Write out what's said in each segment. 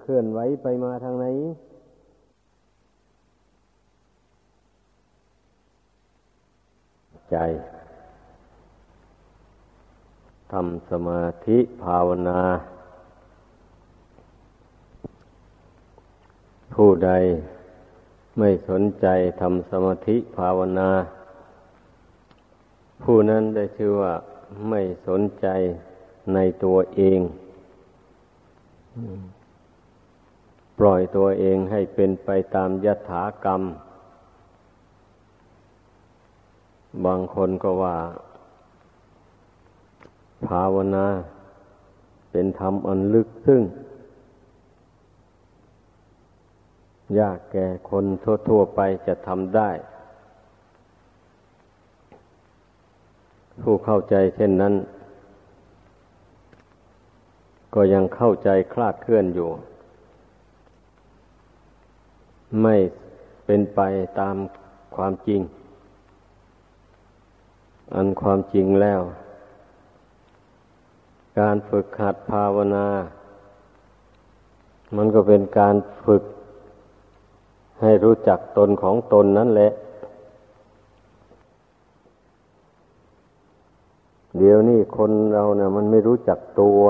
เคลื่อนไหวไปมาทางไหนใจทำสมาธิภาวนา ผู้ใดไม่สนใจทำสมาธิภาวนา ผู้นั้นได้ชื่อว่าไม่สนใจในตัวเอง ปล่อยตัวเองให้เป็นไปตามยถากรรม บางคนก็ว่า ภาวนาเป็นธรรมอันลึกซึ้งยากแก่คนทั่ว ๆ ไปจะทำได้ ผู้เข้าใจเช่นนั้น ก็ยังเข้าใจคลาดเคลื่อนอยู่ ไม่เป็นไปตามความจริง อันความจริงแล้ว การฝึกหัดภาวนา มันก็เป็นการฝึก ให้รู้จักตนของตนนั่นแหละ เดี๋ยวนี้คนเราเนะ่ะ มันไม่รู้จักตัว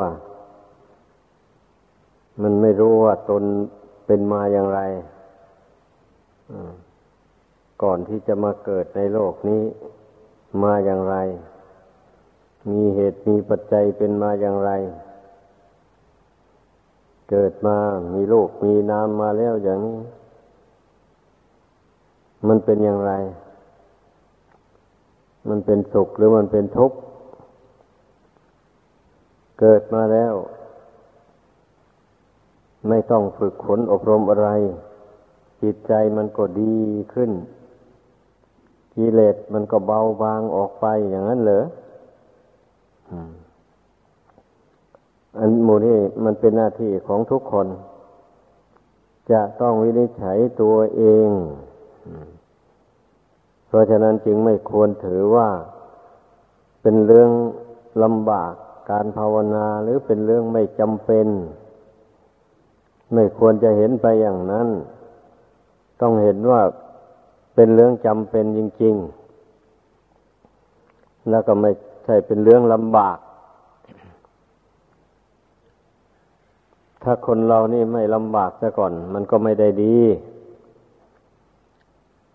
มันไม่รู้ว่าตนเป็นมาอย่างไร ก่อนที่จะมาเกิดในโลกนี้ มาอย่างไร มีเหตุมีปัจจัยเป็นมาอย่างไร เกิดมามีโลกมีนามมาแล้วอย่างนี้ มันเป็นอย่างไร มันเป็นสุขหรือมันเป็นทุกข์เกิดมาแล้ว ไม่ต้องฝึกขนอบรมอะไร จิตใจมันก็ดีขึ้น กิเลสมันก็เบาบางออกไปอย่างนั้นเหรออันมูนี่มันเป็นหน้าที่ของทุกคน จะต้องวินิจฉัยตัวเอง เพราะฉะนั้นจึงไม่ควรถือว่า เป็นเรื่องลำบากการภาวนาหรือเป็นเรื่องไม่จำเป็น ไม่ควรจะเห็นไปอย่างนั้น ต้องเห็นว่าเป็นเรื่องจำเป็นจริง ๆ แล้วก็ไม่ใช่เป็นเรื่องลำบาก ถ้าคนเรานี่ไม่ลำบากซะก่อน มันก็ไม่ได้ดี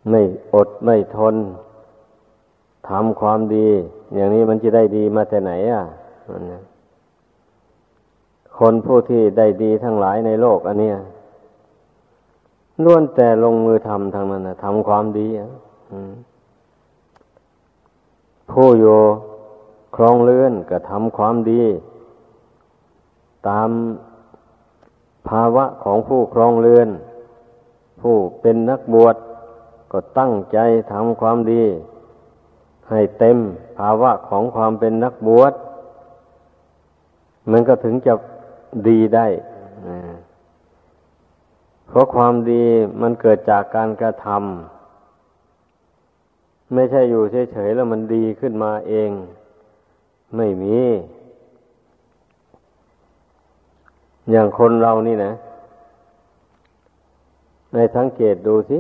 ไม่อดไม่ทนทำความดี อย่างนี้มันจะได้ดีมาแต่ไหนอะคนผู้ที่ได้ดีทั้งหลายในโลกอันเนี้ย ล้วนแต่ลงมือทำทางนั้นนะทำความดีอะผู้อยู่ครองเลื่อนก็ทำความดี ตามภาวะของผู้ครองเรือน ผู้เป็นนักบวชก็ตั้งใจทำความดี ให้เต็มภาวะของความเป็นนักบวชมันก็ถึงจะดีได้ เพราะความดีมันเกิดจากการกระทำไม่ใช่อยู่เฉยๆแล้วมันดีขึ้นมาเอง ไม่มี อย่างคนเรานี่นะในสังเกตดูสิ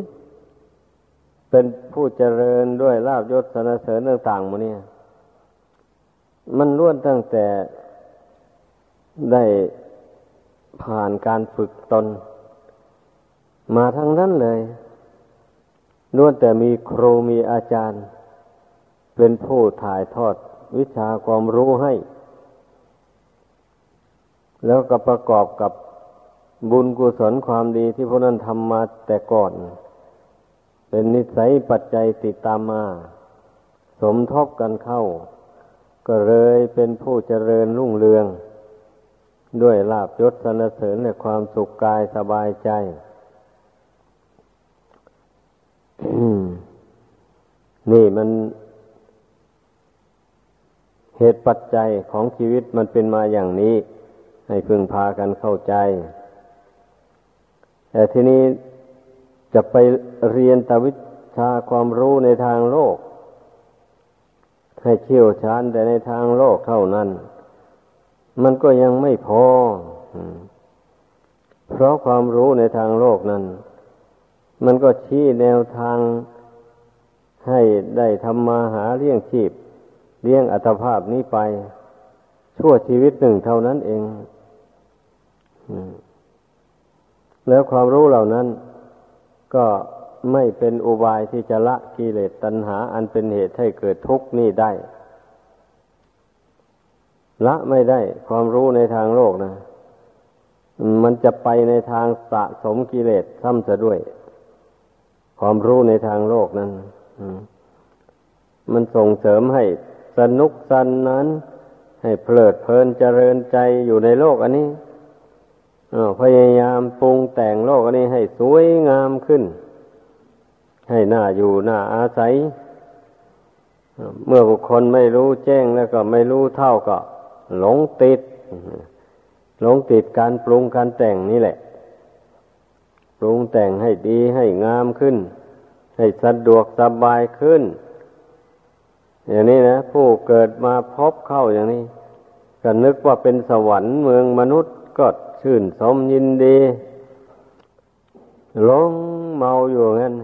เป็นผู้เจริญด้วยลาบยศสนเสริญต่างๆมาเนี่ย มันล้วนตั้งแต่ได้ผ่านการฝึกตน มาทั้งนั้นเลยล้วนแต่มีครูมีอาจารย์ เป็นผู้ถ่ายทอดวิชาความรู้ให้ แล้วก็ประกอบกับบุญกุศลความดีที่พวกนั้นทำมาแต่ก่อน เป็นนิสัยปัจจัยติดตามมา สมทบกันเข้า ก็เลยเป็นผู้เจริญรุ่งเรือง ด้วยลาบยศสนเสริญและความสุขกายสบายใจ นี่มัน เหตุปัจจัยของชีวิตมันเป็นมาอย่างนี้ ให้พึงพากันเข้าใจ แต่ทีนี้จะไปเรียนตวิชาความรู้ในทางโลก ให้เชี่ยวชาญแต่ในทางโลกเท่านั้น มันก็ยังไม่พอ เพราะความรู้ในทางโลกนั้น มันก็ชี้แนวทางให้ได้ทำมาหาเลี้ยงชีพ เลี้ยงอัตภาพนี้ไป ชั่วชีวิตหนึ่งเท่านั้นเอง แล้วความรู้เหล่านั้น ก็ไม่เป็นอุบายที่จะละกิเลสตัณหา อันเป็นเหตุให้เกิดทุกข์นี่ได้ ละไม่ได้ความรู้ในทางโลกนะ มันจะไปในทางสะสมกิเลสซ้ำซะด้วย ความรู้ในทางโลกนั้นมันส่งเสริมให้สนุกสันนั้น ให้เพลิดเพลินเจริญใจอยู่ในโลกอันนี้พยายามปรุงแต่งโลกอันนี้ให้สวยงามขึ้น ให้หน้าอยู่หน้าอาศัย เมื่อบุคคลไม่รู้แจ้งแล้วก็ไม่รู้เท่าก็ หลงติด หลงติดการปรุงการแต่งนี่แหละ ปรุงแต่งให้ดีให้งามขึ้น ให้สะดวกสบายขึ้น อย่างนี้นะ ผู้เกิดมาพบเข้าอย่างนี้ ก็นึกว่าเป็นสวรรค์เมืองมนุษย์ก็ชื่นสมยินดีหลงเมาอยู่งั้น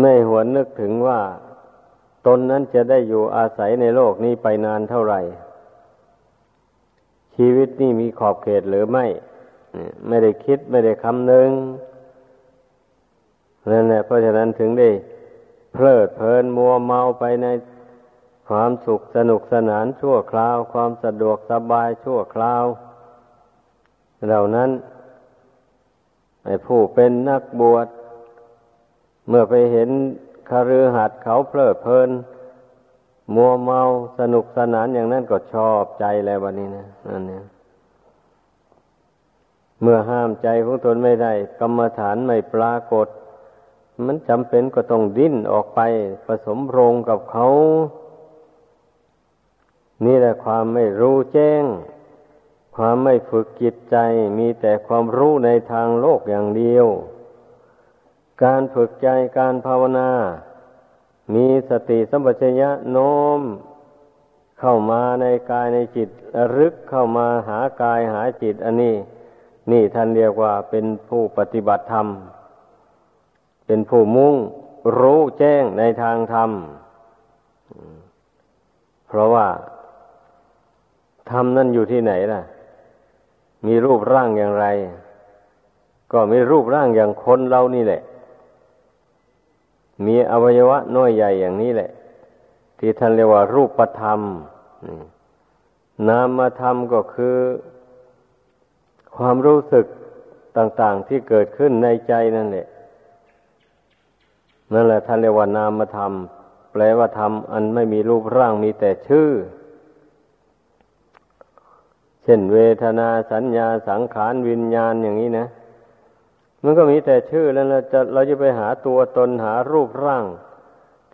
ไม่หวนนึกถึงว่า ตนนั้นจะได้อยู่อาศัยในโลกนี้ไปนานเท่าไหร่ ชีวิตนี่มีขอบเขตหรือไม่ ไม่ได้คิดไม่ได้คำนึงนั่นแหละเพราะฉะนั้นถึงได้เพลิดเพลินมัวเมาไปในความสุขสนุกสนานชั่วคราว ความสะดวกสบายชั่วคราว เหล่านั้นไอ้ผู้เป็นนักบวช เมื่อไปเห็นคารือหัดเขาเพลิดเพลิน มัวเมาสนุกสนานอย่างนั้นก็ชอบใจแล้ววันนี้นะนั่นเนี่ย เมื่อห้ามใจของตนไม่ได้ กรรมฐานไม่ปรากฏ มันจำเป็นก็ต้องดิ้นออกไป ผสมโรงกับเขา นี่แหละความไม่รู้แจ้ง ความไม่ฝึกจิตใจ มีแต่ความรู้ในทางโลกอย่างเดียว การฝึกใจการภาวนา มีสติสัมปชัญญะโน้มเข้ามาในกายในจิตรึกเข้ามาหากายหาจิตอันนี้ นี่ท่านเรียกว่าเป็นผู้ปฏิบัติธรรม เป็นผู้มุ่งรู้แจ้งในทางธรรม เพราะว่าธรรมนั่นอยู่ที่ไหนล่ะ มีรูปร่างอย่างไร ก็มีรูปร่างอย่างคนเรานี่แหละ มีอวัยวะน้อยใหญ่อย่างนี้แหละ ที่ท่านเรียกว่ารูปธรรมนามธรรมก็คือ ความรู้สึกต่าง ๆที่เกิดขึ้นในใจนั่นแหละนั่นแหละท่านเรียกว่านามธรรม แปลว่าธรรมอันไม่มีรูปร่างมีแต่ชื่อ เช่นเวทนาสัญญาสังขารวิญญาณอย่างนี้นะ มันก็มีแต่ชื่อแล้วเราจะเราจะไปหาตัวตนหารูปร่าง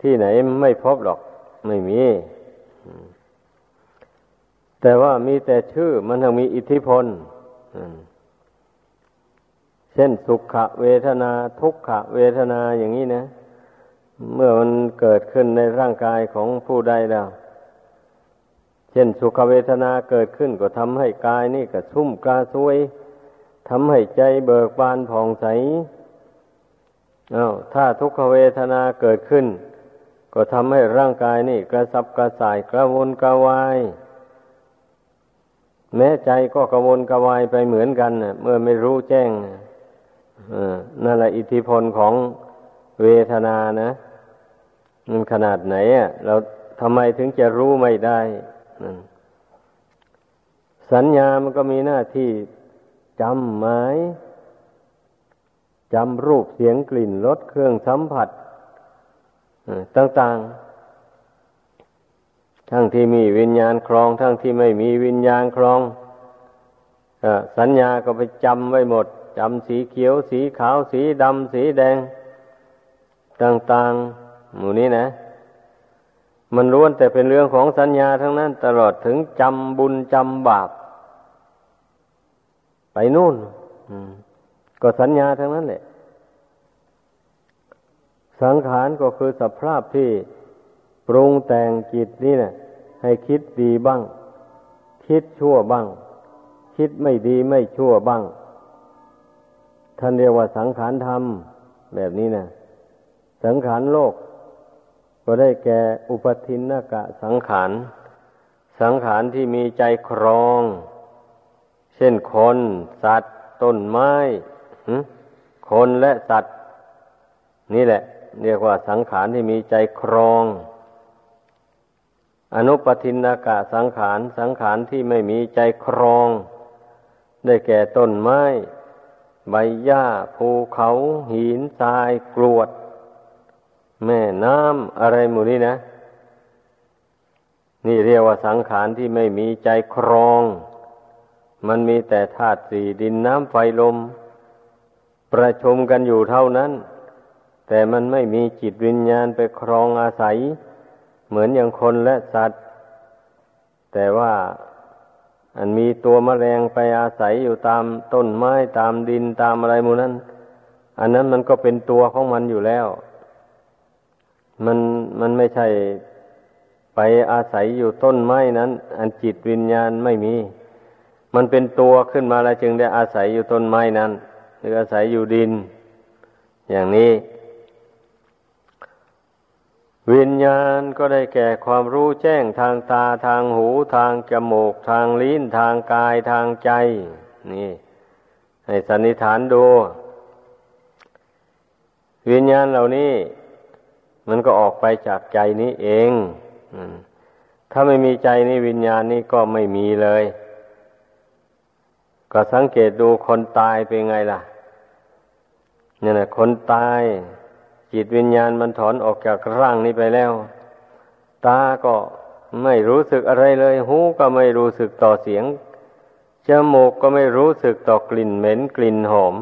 ที่ไหนไม่พบหรอก ไม่มี แต่ว่ามีแต่ชื่อมันยังมีอิทธิพล เช่นสุขเวทนาทุกขเวทนาอย่างนี้นะ เมื่อมันเกิดขึ้นในร่างกายของผู้ใดแล้ว เช่นสุขเวทนาเกิดขึ้นก็ทำให้กายนี่กระชุ่มกระซวยทำให้ใจเบิกบานผ่องใสอา้าวถ้าทุกขเวทนาเกิดขึ้น ก็ทำให้ร่างกายนี่กระสับกระส่ายกระวนกระวาย แม้ใจก็กระวนกระวายไปเหมือนกันเมื่อไม่รู้แจ้งนั่นแหละอิทธิพลของเวทนานะมันขนาดไหนอะเราทำไมถึงจะรู้ไม่ได้สัญญามันก็มีหน้าที่จำหมายจำรูปเสียงกลิ่นรสเครื่องสัมผัสต่าง ๆ ทั้งที่มีวิญญาณครอง ทั้งที่ไม่มีวิญญาณครองสัญญาก็ไปจำไว้หมดจำสีเขียว สีขาว สีดำ สีแดง ต่างๆ หมู่นี้นะ มันล้วนแต่เป็นเรื่องของสัญญาทั้งนั้น ตลอดถึงจำบุญจำบาป ไปนู่นก็สัญญาทั้งนั้นแหละ สังขารก็คือสภาพที่ ปรุงแต่งจิตนี่นะให้คิดดีบ้าง คิดชั่วบ้าง คิดไม่ดีไม่ชั่วบ้าง ท่านเรียกว่าสังขารธรรม แบบนี้นะสังขารโลก ก็ได้แก่อุปทินนกะสังขาร สังขารที่มีใจครอง เช่นคน สัตว์ ต้นไม้คนและสัตว์ นี่แหละ เรียกว่าสังขารที่มีใจครอง อนุปทินนากะสังขารสังขารที่ไม่มีใจครอง ได้แก่ต้นไม้ ใบหญ้าภูเขา หินทรายกรวด แม่น้ำอะไรหมู่นี้นะ นี่เรียกว่าสังขารที่ไม่มีใจครอง มันมีแต่ธาตุสี่ดินน้ำไฟลม ประชุมกันอยู่เท่านั้น แต่มันไม่มีจิตวิญญาณไปครองอาศัย เหมือนอย่างคนและสัตว์ แต่ว่าอันมีตัวมแมลงไปอาศัยอยู่ตามต้นไม้ตามดินตามอะไรมูนั้น อันนั้นมันก็เป็นตัวของมันอยู่แล้ว มันมันไม่ใช่ไปอาศัยอยู่ต้นไม้นั้น อันจิตวิญญาณไม่มี มันเป็นตัวขึ้นมาแล้วจึงได้อาศัยอยู่ต้นไม้นั้น หรืออาศัยอยู่ดิน อย่างนี้ วิญญาณก็ได้แก่ความรู้แจ้งทางตาทางหูทางจมูกทางลิ้นทางกายทางใจ นี่ ให้สันนิษฐานดู วิญญาณเหล่านี้ มันก็ออกไปจากใจนี้เองถ้าไม่มีใจนี่วิญญาณนี่ก็ไม่มีเลย ก็สังเกตดูคนตายเป็นไงล่ะเนี่ยนะคนตาย จิตวิญญาณมันถอนออกจากร่างนี้ไปแล้ว ตาก็ไม่รู้สึกอะไรเลย หูก็ไม่รู้สึกต่อเสียง จมูกก็ไม่รู้สึกต่อกลิ่นเหม็นกลิ่นหอม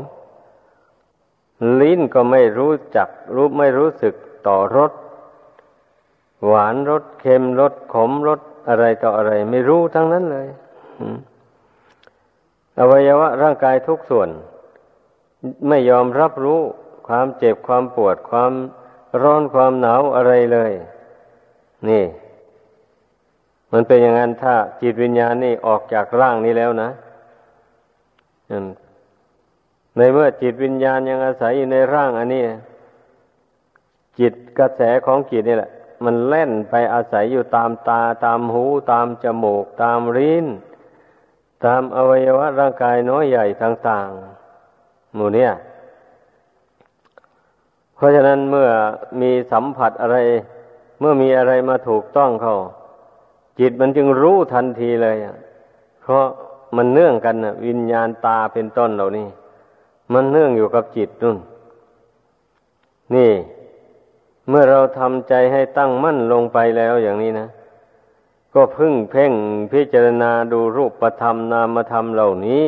ลิ้นก็ไม่รู้จัก รู้ไม่รู้สึกต่อรส หวานรสเค็มรสขมรสอะไรต่ออะไร ไม่รู้ทั้งนั้นเลยอวัยวะร่างกายทุกส่วน ไม่ยอมรับรู้ ความเจ็บความปวดความร้อนความหนาวอะไรเลย นี่ มันเป็นอย่างนั้นถ้าจิตวิญญาณนี่ออกจากร่างนี้แล้วนะในเมื่อจิตวิญญาณยังอาศัยอยู่ในร่างอันนี้จิตกระแสของจิตนี่แหละ มันเล่นไปอาศัยอยู่ตามตาตามหู ตามจมูก ตามริ้น ตามอวัยวะร่างกายน้อยใหญ่ต่างๆหมู่เนี่ย ราะฉะนั้นเมื่อมีสัมผัสอะไร เมื่อมีอะไรมาถูกต้องเขาจิตมันจึงรู้ทันทีเลยเพราะมันเนื่องกันนะวิญญาณตาเป็นต้นเหล่านี้ มันเนื่องอยู่กับจิตนุ่น นี่ เมื่อเราทำใจให้ตั้งมั่นลงไปแล้วอย่างนี้นะก็พึ่งเพ่งพิจารณาดูรูปธรรมนามธรรมเหล่านี้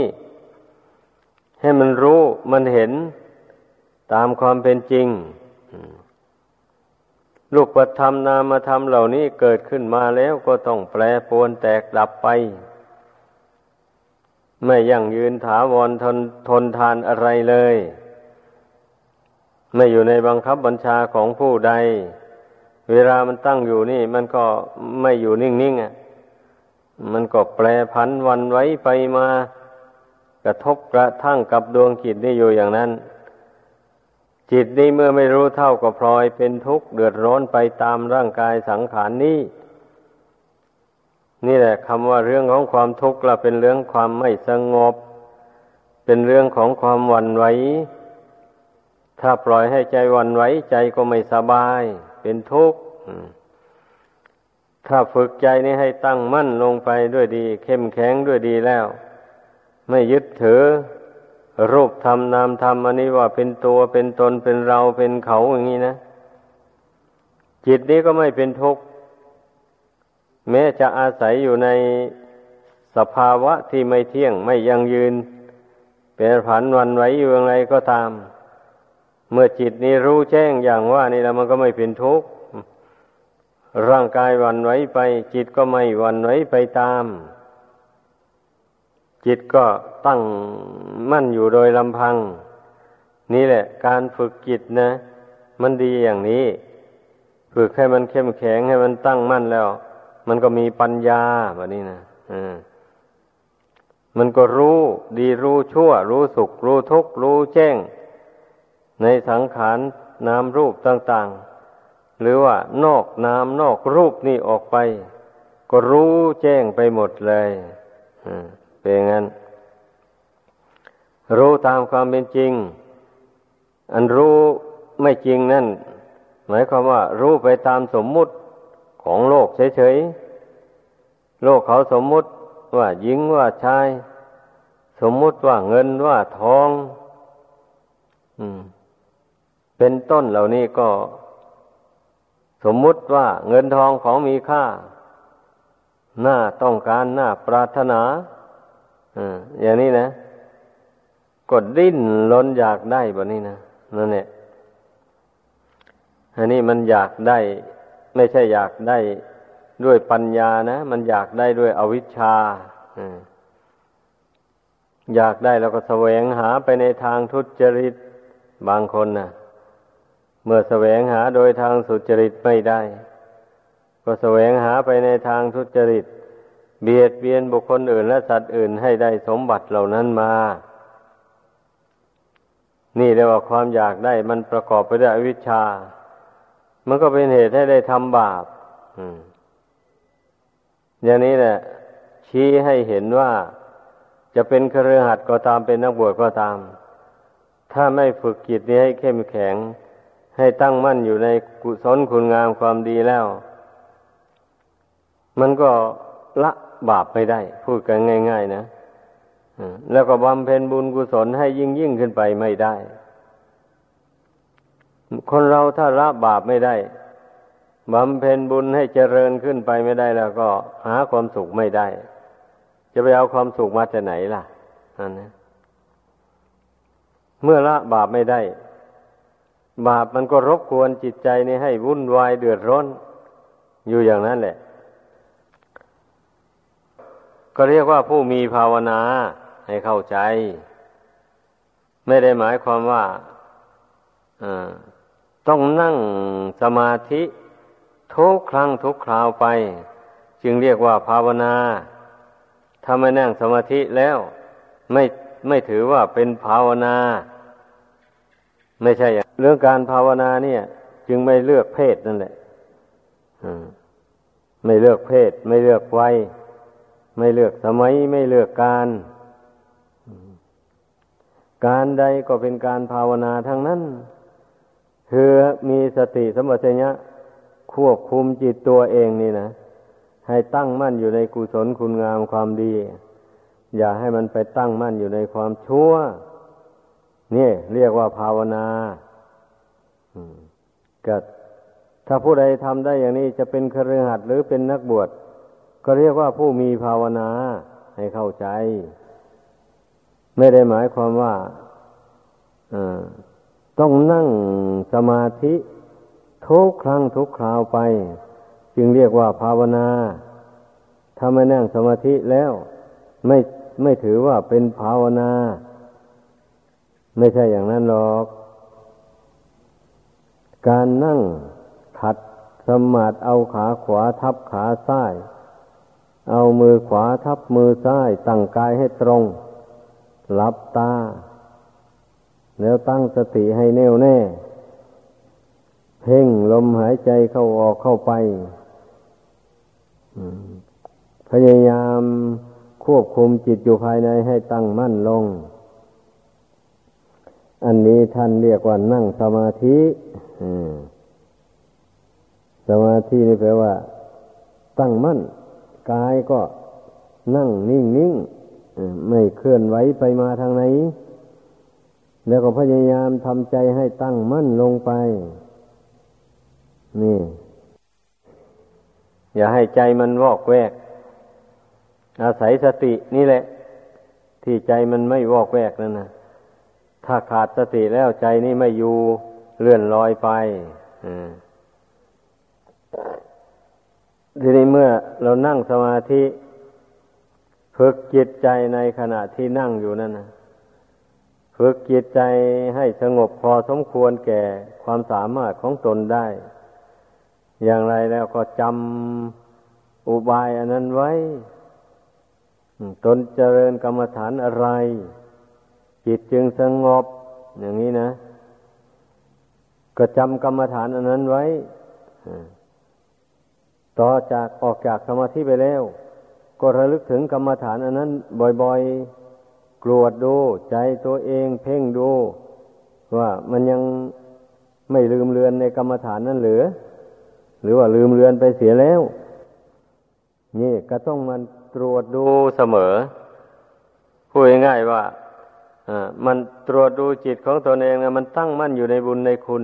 ให้มันรู้มันเห็น ตามความเป็นจริงลูกประธรรมนามธรรมเหล่านี้เกิดขึ้นมาแล้วก็ต้องแปรปรวนแตกดับไป ไม่ยั่งยืนถาวรทนทนทานอะไรเลย ไม่อยู่ในบังคับบัญชาของผู้ใด เวลามันตั้งอยู่นี่ มันก็ไม่อยู่นิ่งๆอะมันก็แปรผันวันไว้ไปมากระทบกระทั่งกับดวงจิตนี่อยู่อย่างนั้น จิตนี้เมื่อไม่รู้เท่าก็พลอยเป็นทุกข์เดือดร้อนไปตามร่างกายสังขารนนี้ นี่แหละคำว่าเรื่องของความทุกข์ละเป็นเรื่องความไม่สงบ เป็นเรื่องของความหวั่นไหวถ้าปล่อยให้ใจหวั่นไหวใจก็ไม่สบาย เป็นทุกข์ถ้าฝึกใจนี้ให้ตั้งมั่นลงไปด้วยดี เข้มแข็งด้วยดีแล้ว ไม่ยึดถือ รูปธรรมนามธรรมอันนี้ว่าเป็นตัวเป็นตนเป็นเราเป็นเขาอย่างนี้นะจิตนี้ก็ไม่เป็นทุกข์แม้จะอาศัยอยู่ในสภาวะที่ไม่เที่ยงไม่ยั่งยืน เป็นผันวันไหวอยู่อย่างไรก็ตาม เมื่อจิตนี้รู้แจ้งอย่างว่านี่แล้วมันก็ไม่เป็นทุกข์ร่างกายวันไหวไป จิตก็ไม่วันไหวไปตาม จิตก็ตั้งมั่นอยู่โดยลำพัง นี่แหละ การฝึกจิตนะ มันดีอย่างนี้ ฝึกให้มันเข้มแข็งให้มันตั้งมั่นแล้ว มันก็มีปัญญาแบบนี้นะมันก็รู้ดีรู้ชั่ว รู้สุข รู้ทุกข์ รู้แจ้ง ในสังขารนามรูปต่าง ๆ หรือว่านอกนามนอกรูปนี่ออกไป ก็รู้แจ้งไปหมดเลย เป็นงั้น รู้ตามความเป็นจริง อันรู้ไม่จริงนั่น หมายความว่า รู้ไปตามสมมุติของโลกเฉยๆ โลกเขาสมมุติว่าหญิงว่าชาย สมมุติว่าเงินว่าทอง อืม เป็นต้นเหล่านี้ก็ สมมุติว่าเงินทองของมีค่า น่าต้องการน่าปรารถนา อย่างนี้นะกดดิ้นล้นอยากได้แบบนี้นะนั่นแหละอันนี้มันอยากได้ ไม่ใช่อยากได้ด้วยปัญญานะ มันอยากได้ด้วยอวิชชาอยากได้แล้วก็แสวงหาไปในทางทุจริตบางคนนะ่ะ เมื่อแสวงหาโดยทางสุจริตไม่ได้ ก็แสวงหาไปในทางทุจริต เบียดเบียนบุคคลอื่นและสัตว์อื่นให้ได้สมบัติเหล่านั้นมา นี่เรียกว่าความอยากได้ มันประกอบไปด้วยอวิชชา มันก็เป็นเหตุให้ได้ทำบาปอย่างนี้แหละชี้ให้เห็นว่าจะเป็นเครือขัดก็ตามเป็นนักบวชก็ตาม ถ้าไม่ฝึกจิตนี้ให้เข้มแข็ง ให้ตั้งมั่นอยู่ในกุศลคุณงามความดีแล้ว มันก็ละ บาปไม่ได้ พูดกันง่าย ๆ นะแล้วก็บำเพ็ญบุญกุศลให้ยิ่งยิ่งขึ้นไปไม่ได้ คนเราถ้าละบาปไม่ได้บำเพ็ญบุญให้เจริญขึ้นไปไม่ได้แล้วก็หาความสุขไม่ได้ จะไปเอาความสุขมาจากไหนล่ะอันนี้เมื่อละบาปไม่ได้ บาปมันก็รบกวนจิตใจนี่ให้วุ่นวายเดือดร้อน อยู่อย่างนั้นแหละ ก็เรียกว่าผู้มีภาวนาให้เข้าใจ ไม่ได้หมายความว่าต้องนั่งสมาธิทุกครั้งทุกคราวไป จึงเรียกว่าภาวนาถ้าไม่นั่งสมาธิแล้ว ไม่ไม่ถือว่าเป็นภาวนา ไม่ใช่เรื่องการภาวนาเนี่ย จึงไม่เลือกเพศนั่นแหละไม่เลือกเพศ ไม่เลือกวัย ไม่เลือกสมัยไม่เลือกการ การใดก็เป็นการภาวนาทั้งนั้น คือมีสติสมบัติญะควบคุมจิตตัวเองนี่นะ ให้ตั้งมั่นอยู่ในกุศลคุณงามความดี อย่าให้มันไปตั้งมั่นอยู่ในความชั่ว นี่เรียกว่าภาวนาก็ถ้าผู้ใดทำได้อย่างนี้จะเป็นครือขัดหรือเป็นนักบวช ก็เรียกว่าผู้มีภาวนาให้เข้าใจ ไม่ได้หมายความว่าต้องนั่งสมาธิทุกครั้งทุกคราวไป จึงเรียกว่าภาวนาถ้าไม่นั่งสมาธิแล้วไม่ไม่ถือว่าเป็นภาวนา ไม่ใช่อย่างนั้นหรอก การนั่งขัดสมาธิเอาขาขวาทับขาซ้าย เอามือขวาทับมือซ้ายตั้งกายให้ตรงหลับตา แล้วตั้งสติให้แน่วแน่ เพ่งลมหายใจเข้าออกเข้าไปพยายามควบคุมจิตอยู่ภายในให้ตั้งมั่นลง อันนี้ท่านเรียกว่านั่งสมาธิสมาธินี่แปลว่า ตั้งมั่น กายก็นั่งนิ่งนิ่งไม่เคลื่อนไหวไปมาทางไหน แล้วก็พยายามทำใจให้ตั้งมั่นลงไป นี่ อย่าให้ใจมันวอกแวก อาศัยสตินี่แหละ ที่ใจมันไม่วอกแวกนั่นนะถ้าขาดสติแล้วใจนี่ไม่อยู่เลื่อนลอยไป ทีนี้เมื่อเรานั่งสมาธิฝึกจิตใจในขณะที่นั่งอยู่นั่นนะฝึกจิตใจให้สงบพอสมควรแก่ความสามารถของตนได้ อย่างไรแล้วก็จำอุบายอันนั้นไว้ ตนเจริญกรรมฐานอะไร จิตจึงสงบ อย่างนี้นะ ก็จำกรรมฐานอันนั้นไว้ ต่อจากออกจากสมาธิไปแล้ว ก็ระลึกถึงกรรมฐานอันนั้นบ่อยๆ กรวดดู ใจตัวเองเพ่งดู ว่ามันยังไม่ลืมเลือนในกรรมฐานนั้นหรือ หรือว่าลืมเลือนไปเสียแล้ว นี่ก็ต้องมันตรวจดูเสมอพูดง่ายๆว่ามันตรวจดูจิตของตนเองนะมันตั้งมั่นอยู่ในบุญในคุณ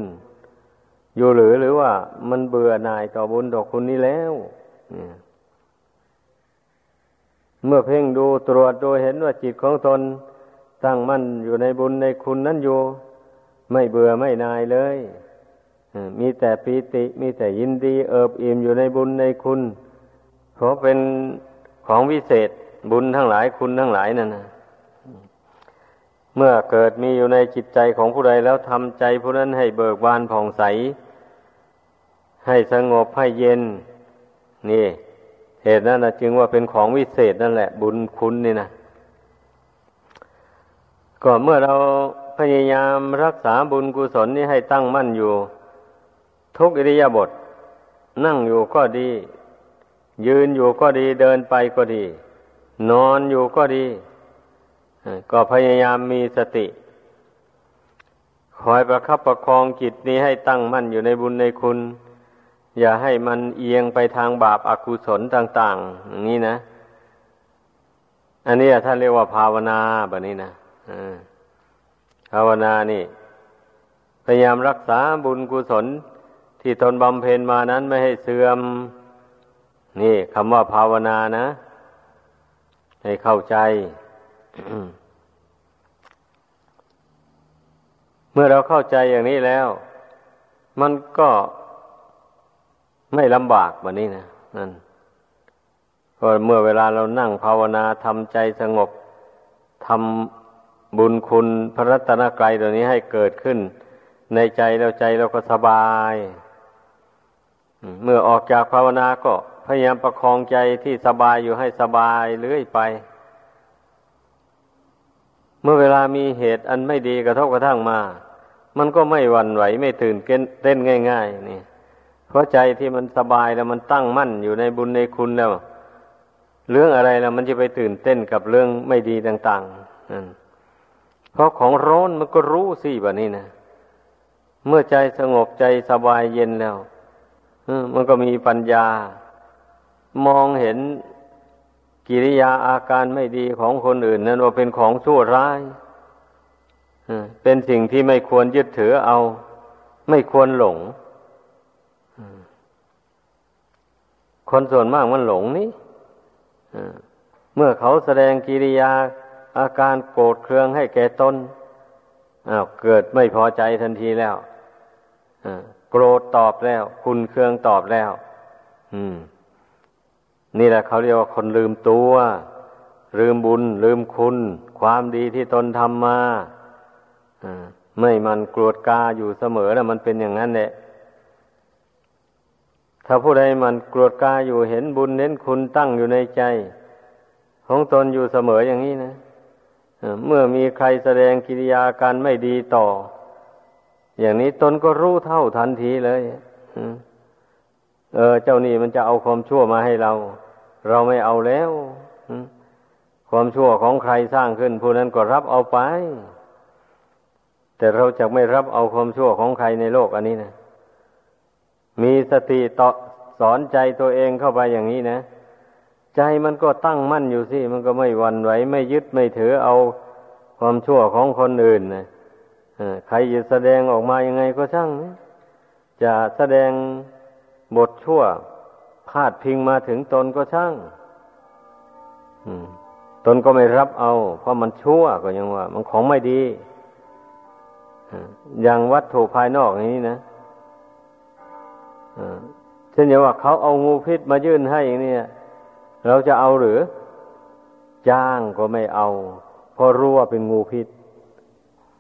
อยู่หรือหรือว่า มันเบื่อหน่ายต่อบุญต่อคุณนี้แล้วเมื่อเพ่งดูตรวจดูเห็นว่าจิตของตนตั้งมั่นอยู่ในบุญในคุณนั้นอยู่ ไม่เบื่อไม่นายเลยมีแต่ปีติมีแต่ยินดีเอิบอิ่มอยู่ในบุญในคุณ เพราะเป็นของวิเศษบุญทั้งหลายคุณทั้งหลายนั่นนะ เมื่อเกิดมีอยู่ในจิตใจของผู้ใดแล้วทำใจผู้นั้นให้เบิกบานผ่องใส ให้สงบให้เย็น นี่ เหตุนั้นนะจึงว่าเป็นของวิเศษนั่นแหละ บุญคุณนี่นะก็เมื่อเราพยายามรักษาบุญกุศลนี้ให้ตั้งมั่นอยู่ ทุกอิริยาบถนั่งอยู่ก็ดี ยืนอยู่ก็ดีเดินไปก็ดี นอนอยู่ก็ดี ก็พยายามมีสติ คอยประคับประคองจิตนี้ให้ตั้งมั่นอยู่ในบุญในคุณ อย่าให้มันเอียงไปทางบาปอากุศลต่าง ๆ อย่างนี้นะ อันนี้ท่านเรียกว่าภาวนาแบบนี้นะภาวนานี่ พยายามรักษาบุญกุศลที่ตนบำเพ็ญมานั้นไม่ให้เสื่อม นี่คำว่าภาวนานะ ให้เข้าใจ เมื่อเราเข้าใจอย่างนี้แล้ว มันก็ไม่ลำบากแบบนี้นะนั่นก็เมื่อเวลาเรานั่งภาวนาทำใจสงบทำบุญคุณพระรัตนกรัยตัวนี้ให้เกิดขึ้น ในใจเราใจเราก็สบาย เมื่อออกจากภาวนาก็พยายามประคองใจที่สบายอยู่ให้สบายเรื่อยไป เมื่อเวลามีเหตุอันไม่ดีกระทบกระทั่งมา มันก็ไม่หวั่นไหวไม่ตื่นเต้นง่าย ๆ นี่ เพราะใจที่มันสบายแล้วมันตั้งมั่นอยู่ในบุญในคุณแล้ว เรื่องอะไรแล้วมันจะไปตื่นเต้นกับเรื่องไม่ดีต่างๆนั่นเพราะของร้อนมันก็รู้สิแบบนี้นะเมื่อใจสงบใจสบายเย็นแล้วมันก็มีปัญญามองเห็น กิริยาอาการไม่ดีของคนอื่น นั้นว่าเป็นของชั่วร้ายเป็นสิ่งที่ไม่ควรยึดถือเอา ไม่ควรหลงคนส่วนมากมันหลงนี่เมื่อเขาแสดงกิริยาอาการโกรธเคืองให้แก่ตนอ้าวเกิดไม่พอใจทันทีแล้วโกรธตอบแล้ว คุณเคืองตอบแล้ว อืม นี่แหละเขาเรียกว่าคนลืมตัว ลืมบุญ ลืมคุณ ความดีที่ตนทำมาไม่มันกรวดกาอยู่เสมอนะมันเป็นอย่างนั้นแหละถ้าผู้ใดมันกรวดกาอยู่เห็นบุญเน้นคุณตั้งอยู่ในใจ ของตนอยู่เสมออย่างนี้นะเมื่อมีใครแสดงกิริยาการไม่ดีต่อ อย่างนี้ตนก็รู้เท่าทันทีเลยเออ เจ้านี่มันจะเอาความชั่วมาให้เรา เราไม่เอาแล้วความชั่วของใครสร้างขึ้น ผู้นั้นก็รับเอาไป แต่เราจะไม่รับเอาความชั่วของใครในโลกอันนี้นะมีสติต่อสอนใจตัวเองเข้าไปอย่างนี้นะ ใจมันก็ตั้งมั่นอยู่สิ มันก็ไม่หวั่นไหว ไม่ยึดไม่ถือเอาความชั่วของคนอื่นนะใครจะแสดงออกมายังไงก็ช่างนะจะแสดงบทชั่ว พาดพิงมาถึงตนก็ช่างตนก็ไม่รับเอา เพราะมันชั่วก็ยังว่า มันของไม่ดีอย่างวัตถุภายนอกอย่างนี้นะเช่นอย่างว่าเขาเอางูพิษมายื่นให้อย่างนี้เราจะเอาหรือ จ้างก็ไม่เอาเพราะรู้ว่าเป็นงูพิษ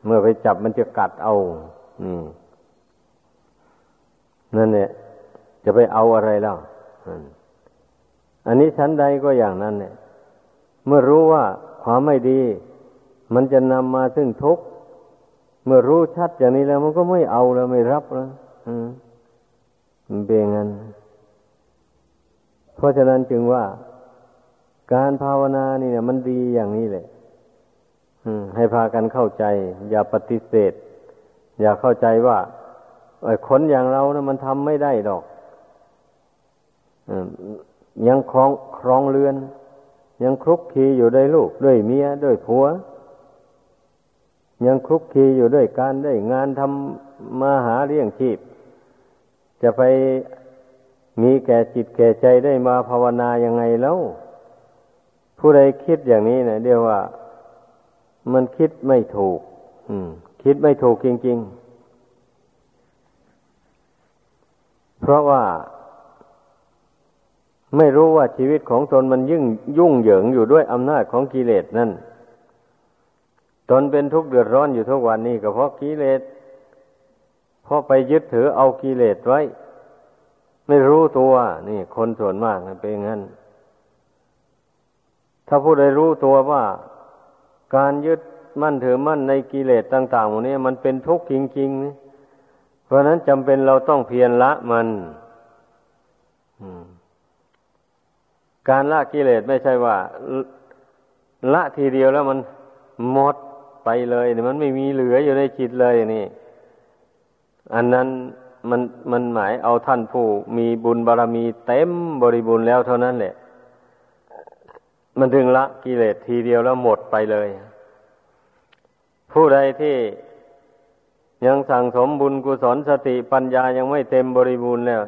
เมื่อไปจับมันจะกัดเอานั่นเนี่ยจะไปเอาอะไรแล้ว อันนี้ชั้นใดก็อย่างนั้นเนี่ย เมื่อรู้ว่าความไม่ดี มันจะนำมาซึ่งทุกข์ เมื่อรู้ชัดอย่างนี้แล้ว มันก็ไม่เอาแล้วไม่รับแล้วมันเป็นงั้น เพราะฉะนั้นจึงว่าการภาวนานี่เนี่ยมันดีอย่างนี้แหละให้พากันเข้าใจ อย่าปฏิเสธ อย่าเข้าใจว่าคนอย่างเรานะมันทำไม่ได้ดอก ยังครองครองเรือน ยังคลุกคีอยู่ด้วยลูกด้วยเมียด้วยผัว ยังคลุกคีอยู่ด้วยการได้งานทำมาหาเลี้ยงชีพ จะไปมีแก่จิตแก่ใจได้มาภาวนายังไงแล้ว ผู้ใดคิดอย่างนี้นะเดียวว่า มันคิดไม่ถูก อืม คิดไม่ถูกจริง ๆ เพราะว่า ไม่รู้ว่าชีวิตของตนมันยิ่งยุ่งเหยิงอยู่ด้วยอำนาจของกิเลสนั่น ตนเป็นทุกข์เดือดร้อนอยู่ทุกวันนี้ก็เพราะกิเลสเพราะไปยึดถือเอากิเลสไว้ ไม่รู้ตัว นี่ คนส่วนมากนะเป็นงั้น ถ้าผู้ใดรู้ตัวว่า การยึดมั่นถือมั่นในกิเลสต่างๆพวกนี้มันเป็นทุกข์จริงๆเพราะนั้นจำเป็นเราต้องเพียรละมัน การละกิเลสไม่ใช่ว่า ละทีเดียวแล้วมันหมดไปเลยมันไม่มีเหลืออยู่ในจิตเลยนี่ อันนั้นมันมันหมายเอาท่านผู้มีบุญบารรมีเต็มบริบูรณ์แล้วเท่านั้นแหละ มันถึงละกิเลสทีเดียวแล้วหมดไปเลย ผู้ใดที่ยังสั่งสมบุญกุศลสติปัญญายังไม่เต็มบริบูรณ์แล้ว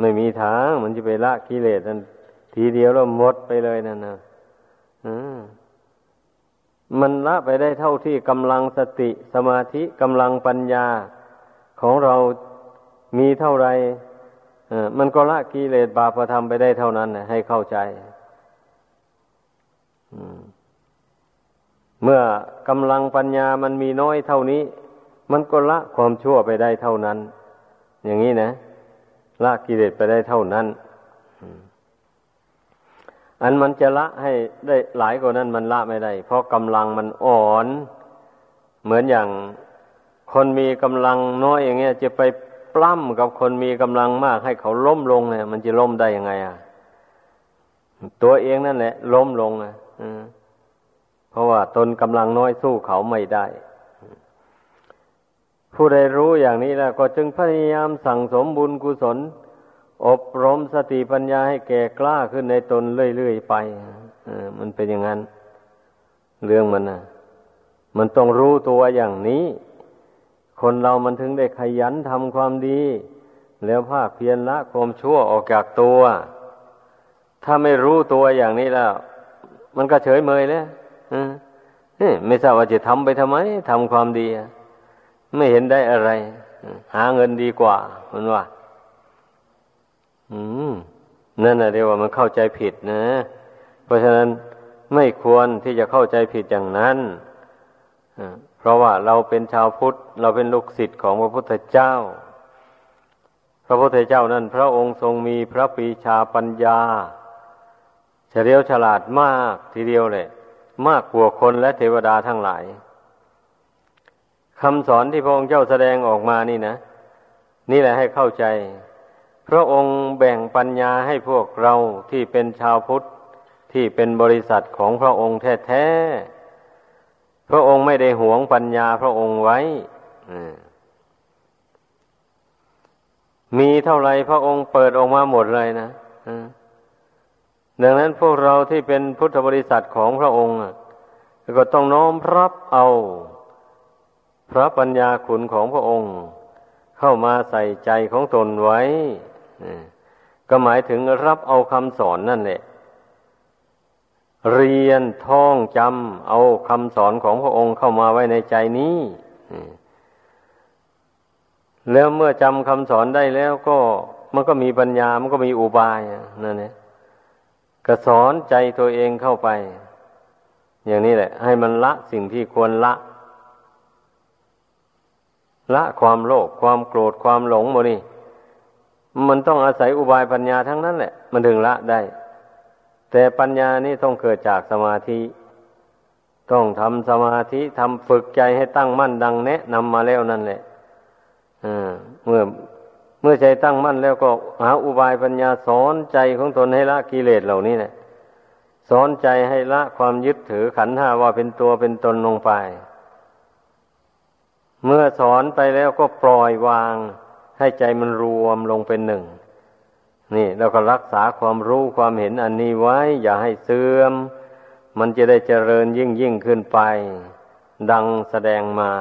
ไม่มีทางมันจะไปละกิเลสนั้น ทีเดียวแล้วหมดไปเลยนั่นนะมันละไปได้เท่าที่กำลังสติสมาธิกำลังปัญญาของเรามีเท่าไรมันก็ละกิเลสบาปธรรมไปได้เท่านั้นนะให้เข้าใจเมื่อกำลังปัญญามันมีน้อยเท่านี้ มันก็ละความชั่วไปได้เท่านั้น อย่างนี้นะ ละกิเลสไปได้เท่านั้น อันมันจะละให้ได้หลายกว่านั้นมันละไม่ได้ เพราะกำลังมันอ่อน เหมือนอย่างคนมีกำลังน้อยอย่างเงี้ยจะไปปล้ำกับคนมีกำลังมาก ให้เขาล้มลงเนี่ยมันจะล้มได้ยังไงอะตัวเองนั่นแหละ ล้มลงอะเพราะว่าตนกำลังน้อยสู้เขาไม่ได้ ผู้ใดรู้อย่างนี้แล้วก็จึงพยายามสั่งสมบุญกุศล อบรมสติปัญญาให้แก่กล้าขึ้นในตนเรื่อยๆไปมันเป็นอย่างนั้น เรื่องมันนะมันต้องรู้ตัวอย่างนี้ คนเรามันถึงได้ขยันทำความดี แล้วภาคเพียรละความชั่วออกจากตัว ถ้าไม่รู้ตัวอย่างนี้แล้ว มันก็เฉยเมยแล้วไม่ทราบว่าจะทำไปทำไมทำความดี ไม่เห็นได้อะไร หาเงินดีกว่ามันว่า อนั่นแหละเรียกว่ามันเข้าใจผิดนะ เพราะฉะนั้นไม่ควรที่จะเข้าใจผิดอย่างนั้นเพราะว่าเราเป็นชาวพุทธ เราเป็นลูกศิษย์ของพระพุทธเจ้า พระพุทธเจ้านั้น พระองค์ทรงมีพระปีชาปัญญาเฉลียวฉลาดมากทีเดียวเลยมากกว่าคนและเทวดาทั้งหลายคำสอนที่พระองค์เจ้าแสดงออกมานี่นะ นี่แหละให้เข้าใจ พระองค์แบ่งปัญญาให้พวกเราที่เป็นชาวพุทธที่เป็นบริษัทของพระองค์แท้ๆ พระองค์ไม่ได้หวงปัญญาพระองค์ไว้ มีเท่าไรพระองค์เปิดออกมาหมดเลยนะดังนั้นพวกเราที่เป็นพุทธบริษัทของพระองค์ก็ต้องน้อมรับเอา พระปัญญาขุนของพระองค์ เข้ามาใส่ใจของตนไว้ ก็หมายถึงรับเอาคำสอนนั่นแหละ เรียนท่องจำเอาคำสอนของพระองค์เข้ามาไว้ในใจนี้แล้วเมื่อจำคำสอนได้แล้วก็มันก็มีปัญญา มันก็มีอุบายนั่นเองก็สอนใจตัวเองเข้าไป อย่างนี้แหละ ให้มันละสิ่งที่ควรละ ละความโลภความโกรธความหลงโมนี่ มันต้องอาศัยอุบายปัญญาทั้งนั้นแหละ มันถึงละได้ แต่ปัญญานี่ต้องเกิดจากสมาธิ ต้องทำสมาธิทำฝึกใจให้ตั้งมั่นดังแนะนำมาแล้วนั่นแหละเมื่อเมื่อใจตั้งมั่นแล้วก็หาอุบายปัญญาสอนใจของตนให้ละกิเลสเหล่านี้แหละสอนใจให้ละความยึดถือขันห้าว่าเป็นตัวเป็นตนลงไป เมื่อสอนไปแล้วก็ปล่อยวาง ให้ใจมันรวมลงเป็นหนึ่ง นี่เราก็รักษาความรู้ความเห็นอันนี้ไว้ อย่าให้เสื่อม มันจะได้เจริญยิ่งยิ่งขึ้นไป ดังแสดงมา